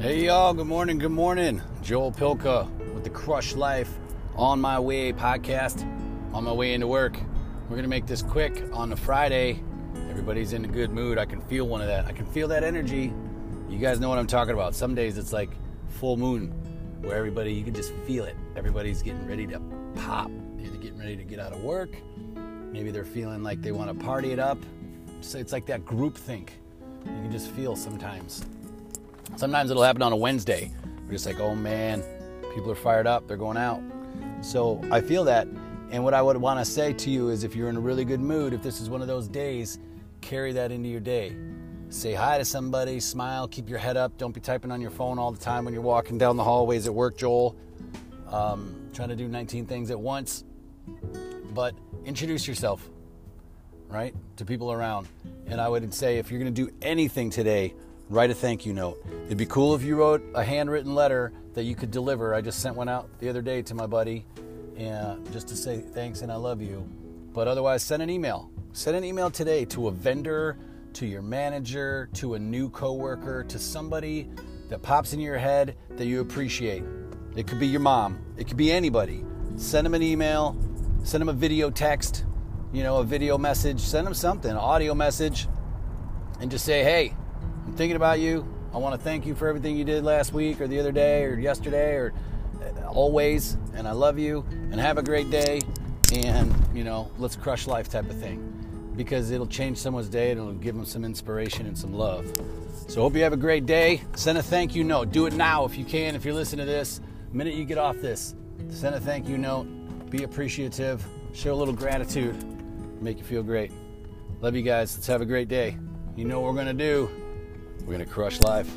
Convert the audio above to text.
Hey y'all, good morning, good morning. Joel Pilka with the Crush Life On My Way podcast. On my way into work. We're gonna make this quick on a Friday. Everybody's in a good mood. I can feel one of that. I can feel that energy. You guys know what I'm talking about. Some days it's like full moon where everybody, you can just feel it. Everybody's getting ready to pop. They're getting ready to get out of work. Maybe they're feeling like they want to party it up. So it's like that group think. You can just feel sometimes. Sometimes it'll happen on a Wednesday. We're just like, oh man, people are fired up, they're going out. So I feel that. And what I would want to say to you is if you're in a really good mood, if this is one of those days, carry that into your day. Say hi to somebody, smile, keep your head up. Don't be typing on your phone all the time when you're walking down the hallways at work, Joel. Um, trying to do 19 things at once. But introduce yourself, right, to people around. And I would say if you're going to do anything today, write a thank you note. It'd be cool if you wrote a handwritten letter that you could deliver. I just sent one out the other day to my buddy and just to say thanks and I love you. But otherwise, send an email. Send an email today to a vendor, to your manager, to a new coworker, to somebody that pops in your head that you appreciate. It could be your mom. It could be anybody. Send them an email. Send them a video text. You know, a video message. Send them something, audio message, and just say, "Hey, I'm thinking about you. I want to thank you for everything you did last week or the other day or yesterday or uh, always. And I love you. And have a great day. And, you know, let's crush life type of thing because it'll change someone's day and it'll give them some inspiration and some love. So, hope you have a great day. Send a thank you note. Do it now if you can. If you're listening to this, the minute you get off this, send a thank you note. Be appreciative. Show a little gratitude. Make you feel great. Love you guys. Let's have a great day. You know what we're going to do. We're going to crush life.